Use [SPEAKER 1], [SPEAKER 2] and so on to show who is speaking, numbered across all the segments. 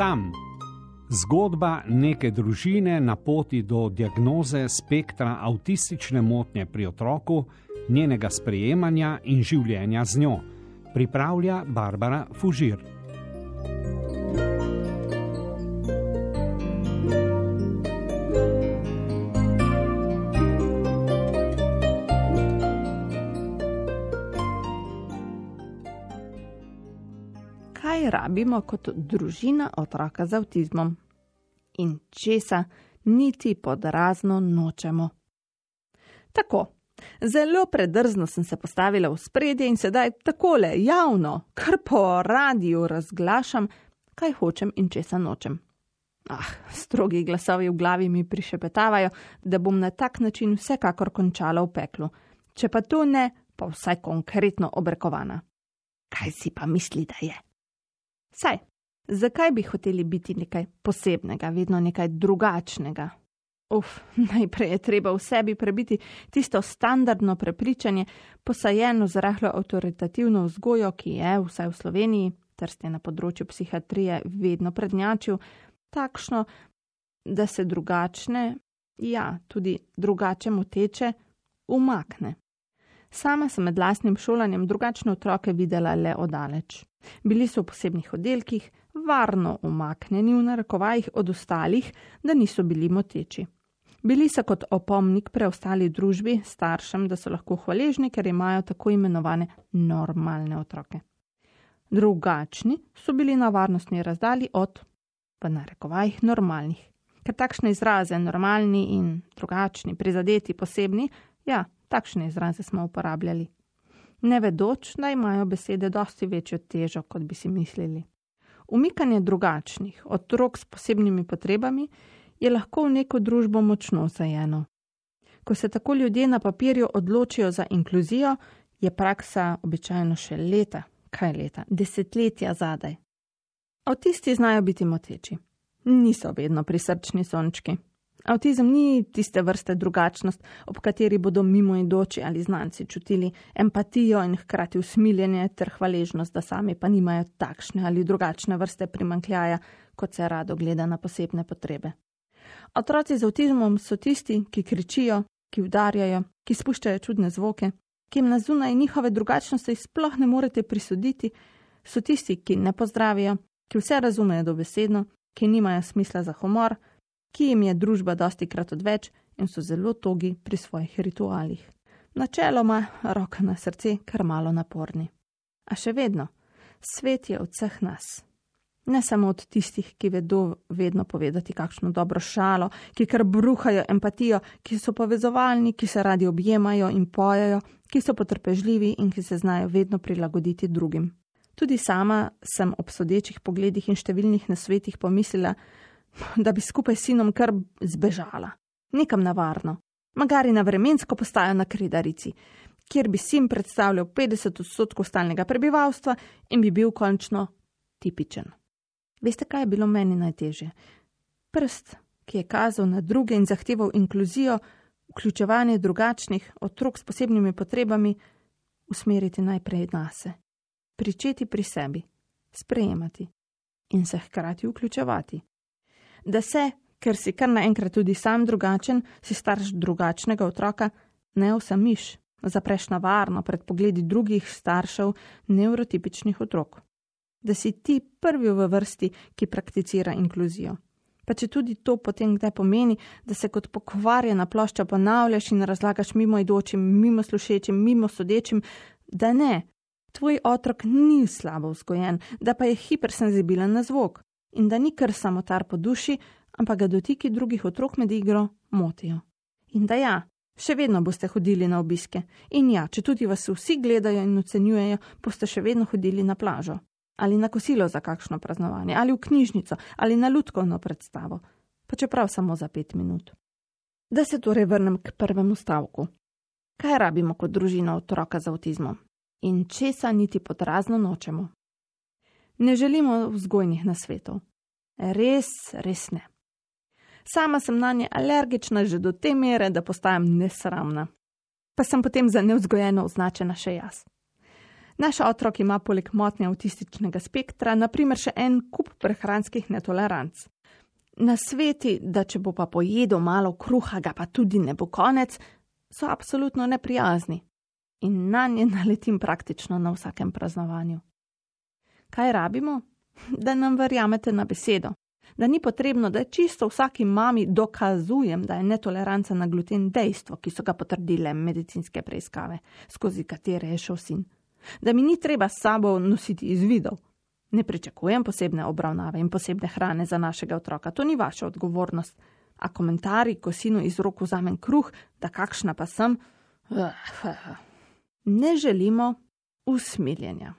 [SPEAKER 1] Sam. Zgodba neke družine na poti do diagnoze spektra avtistične motnje pri otroku, njenega sprejemanja in življenja z njo, pripravlja Barbara Fužir.
[SPEAKER 2] Kaj rabimo kot družina otroka z avtizmom in česa niti pod razno nočemo. Tako, zelo predrzno sem se postavila v spredje in sedaj takole javno, kar po radiju razglašam, kaj hočem in česa nočem. Ah, strogi glasovi v glavi mi prišepetavajo, da bom na tak način vsekakor končala v peklu. Če pa to ne, pa vsaj konkretno obrekovana. Kaj si pa misli, da je? Saj, zakaj bi hoteli biti nekaj posebnega, vedno nekaj drugačnega? Uf, najprej je treba v sebi prebiti tisto standardno prepričanje, posajeno z rahlo avtoritativno vzgojo, ki je, vsaj v Sloveniji, ter ste na področju psihiatrije vedno prednjačil, takšno, da se drugačne, ja, tudi drugače moteče, umakne. Sama sem med lastnim šolanjem drugačne otroke videla le odaleč. Bili so v posebnih oddelkih, varno umaknjeni v narekovajih od ostalih, da niso bili moteči. Bili so kot opomnik preostali družbi, staršem, da so lahko hvaležni, ker imajo tako imenovane normalne otroke. Drugačni so bili na varnostni razdalji od, v narekovajih, normalnih. Ker takšne izraze, normalni in drugačni, prizadeti, posebni, ja, Takšne izraze smo uporabljali. Ne vedoč, da imajo besede dosti večjo težo, kot bi si mislili. Umikanje drugačnih, otrok s posebnimi potrebami, je lahko v neko družbo močno zajeno. Ko se tako ljudje na papirju odločijo za inkluzijo, je praksa običajno še leta, kaj leta, desetletja zadaj. Avtisti znajo biti moteči. Niso vedno prisrčni sončki. Avtizem ni tiste vrste drugačnost, ob kateri bodo mimoidoči ali znanci čutili empatijo in hkrati usmiljenje ter hvaležnost, da sami pa nimajo takšne ali drugačne vrste primankljaja, kot se rado gleda na posebne potrebe. Otroci z avtizmom so tisti, ki kričijo, ki udarjajo, ki spuščajo čudne zvoke, ki jim na zunaj njihove drugačnosti sploh ne morete prisuditi, so tisti, ki ne pozdravijo, ki vse razumejo dobesedno, ki nimajo smisla za humor, ki jim je družba dosti krat odveč in so zelo togi pri svojih ritualih. Načeloma, roka na srce, kar malo naporni. A še vedno, svet je od vseh nas. Ne samo od tistih, ki vedo vedno povedati kakšno dobro šalo, ki kar bruhajo empatijo, ki so povezovalni, ki se radi objemajo in pojejo, ki so potrpežljivi in ki se znajo vedno prilagoditi drugim. Tudi sama sem ob sodečih pogledih in številnih nasvetih pomislila, da bi skupaj s sinom kar zbežala, nekam na varno, magari na vremensko postajo na Kridarici, kjer bi sin predstavljal 50 odstotkov stalnega prebivalstva in bi bil končno tipičen. Veste, kaj je bilo meni najtežje? Prst, ki je kazal na druge in zahteval inkluzijo, vključevanje drugačnih otrok s posebnimi potrebami, usmeriti najprej nase, pričeti pri sebi, sprejemati in se hkrati vključevati da se, ker si kar naenkrat tudi sam drugačen, si starš drugačnega otroka, ne osamiš, zapreš na varno pred pogledi drugih staršev neurotipičnih otrok. Da si ti prvi v vrsti, ki prakticira inkluzijo. Pa če tudi to potem kdaj pomeni, da se kot pokvarjena plošča ponavljaš in razlagaš mimo idočim, mimo slušečim, mimo sodečim, da ne, tvoj otrok ni slabo vzgojen, da pa je hipersenzibilen na zvok, in da ni kar samotar po duši, ampak ga dotiki drugih otrok med igro motijo. In da ja, še vedno boste hodili na obiske, in ja, če tudi vas vsi gledajo in ocenjujejo, boste še vedno hodili na plažo, ali na kosilo za kakšno praznovanje, ali v knjižnico, ali na lutkovno predstavo, pa čeprav samo za pet minut. Da se torej vrnem k prvemu stavku. Kaj rabimo kot družina otroka z avtizmom? In česa niti pod razno nočemo? Ne želimo vzgojnih nasvetov. Res, res ne. Sama sem na nje alergična že do te mere, da postajam nesramna. Pa sem potem za neuzgojeno označena še jaz. Naš otrok ima poleg motnje avtističnega spektra, naprimer, še en kup prehranskih netoleranc. Na sveti, da če bo pa pojedel malo kruha, ga pa tudi ne bo konec, so absolutno neprijazni in na nje naletim praktično na vsakem praznovanju. Kaj rabimo? Da nam verjamete na besedo, da ni potrebno, da čisto vsaki mami dokazujem, da je netoleranca na gluten dejstvo, ki so ga potrdile medicinske preiskave, skozi katere je šel sin. Da mi ni treba s sabo nositi izvidov. Ne pričakujem posebne obravnave in posebne hrane za našega otroka, to ni vaša odgovornost. A komentarji, ko sinu iz rok vzamem kruh, da kakšna pa sem. Ne želimo usmiljenja.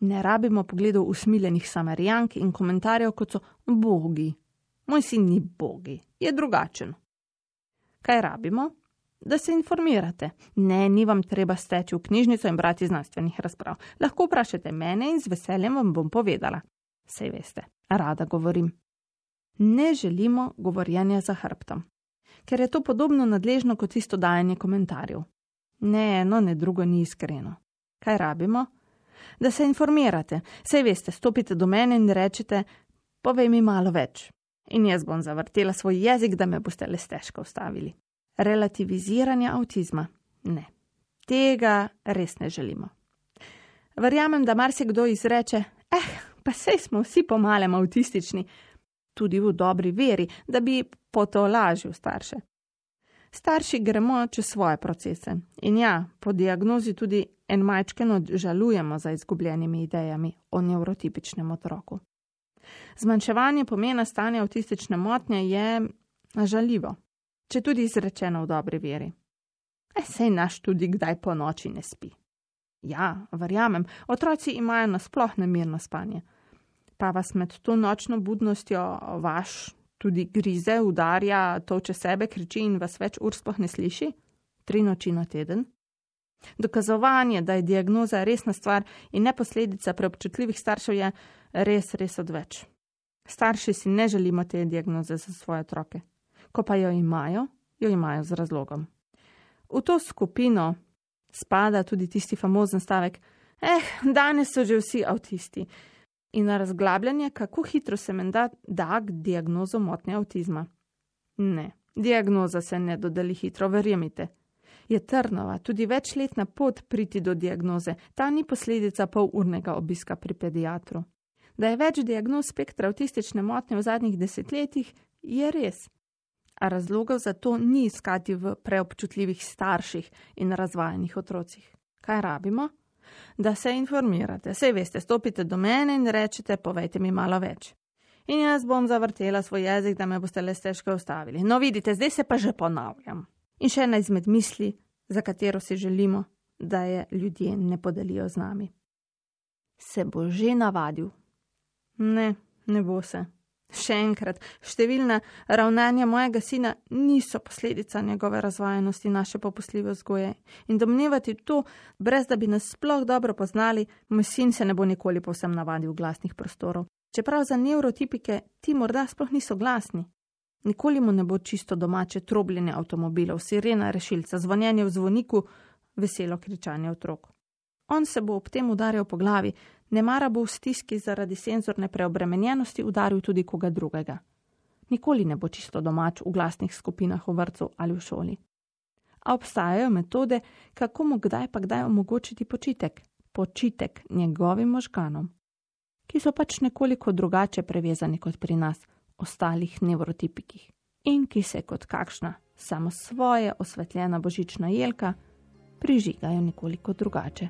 [SPEAKER 2] Ne rabimo pogledov usmiljenih samarijank in komentarjev, kot so bogi. Moj sin ni bogi, je drugačen. Kaj rabimo? Da se informirate. Ne, ni vam treba steči v knjižnico in brati znanstvenih razprav. Lahko vprašate mene in z veseljem vam bom povedala. Sej veste, rada govorim. Ne želimo govorjenja za hrbtom, ker je to podobno nadležno kot isto dajanje komentarjev. Ne eno, ne drugo ni iskreno. Kaj rabimo? Da se informirate. Sej veste, stopite do mene in rečete: Povej mi malo več. In jaz bom zavrtela svoj jezik, da me boste le stežko ustavili. Relativiziranje avtizma. Ne. Tega res ne želimo. Verjamem, da marsikdo izreče: Eh, pa sej smo vsi pomalem avtistični, tudi v dobri veri, da bi potolažil starše. Starši gremo čez svoje procese in ja, po diagnozi tudi en majčken žalujemo za izgubljenimi idejami o neurotipičnem otroku. Zmanjševanje pomena stanja avtistične motnje je žaljivo, če tudi izrečeno v dobri veri. E, sej naš tudi kdaj po noči ne spi. Ja, verjamem, otroci imajo nasploh nemirno spanje. Pa vas med to nočno budnostjo vaš tudi grize, udarja, toče sebe, kriči in vas več ur sploh ne sliši? Tri noči na teden? Dokazovanje, da je diagnoza resna stvar in ne posledica preobčutljivih staršev, je res, res odveč. Starši si ne želimo te diagnoze za svoje otroke. Ko pa jo imajo, jo imajo z razlogom. V to skupino spada tudi tisti famozen stavek: Eh, danes so že vsi avtisti in na razglabljanje, kako hitro se menda da diagnozo motnje avtizma. Ne, diagnoza se ne dodeli hitro, verjemite. Je trnova, tudi večletna pot priti do diagnoze, ta ni posledica pol urnega obiska pri pediatru. Da je več diagnoz spektra avtistične motnje v zadnjih desetletjih, je res. A razlogov za to ni iskati v preobčutljivih starših in razvajenih otrocih. Kaj rabimo? da se informirate. Sej veste, stopite do mene in rečete, povejte mi malo več. In jaz bom zavrtela svoj jezik, da me boste le stežko ustavili. No, vidite, zdaj se pa že ponavljam. In še ena izmed misli, za katero si želimo, da je ljudje ne podelijo z nami. Se bo že navadil? Ne, ne bo se. Še enkrat, številna ravnanja mojega sina niso posledica njegove razvajenosti naše popustljive vzgoje in domnevati to, brez da bi nas sploh dobro poznali, moj sin se ne bo nikoli povsem navadil glasnih prostorov. Čeprav za neurotipike ti morda sploh niso glasni. Nikoli mu ne bo čisto domače trobljenje avtomobilov, sirena rešilca, zvonjenje v zvoniku, veselo kričanje otrok. On se bo ob tem udarjal po glavi, ne mara bo v stiski zaradi senzorne preobremenjenosti udaril tudi koga drugega. Nikoli ne bo čisto domač v glasnih skupinah v vrtu ali v šoli. A obstajajo metode, kako mu kdaj pa kdaj omogočiti počitek, počitek njegovim možganom, ki so pač nekoliko drugače prevezani kot pri nas, ostalih nevrotipikih, in ki se kot kakšna samo svoje osvetljena božična jelka prižigajo nekoliko drugače.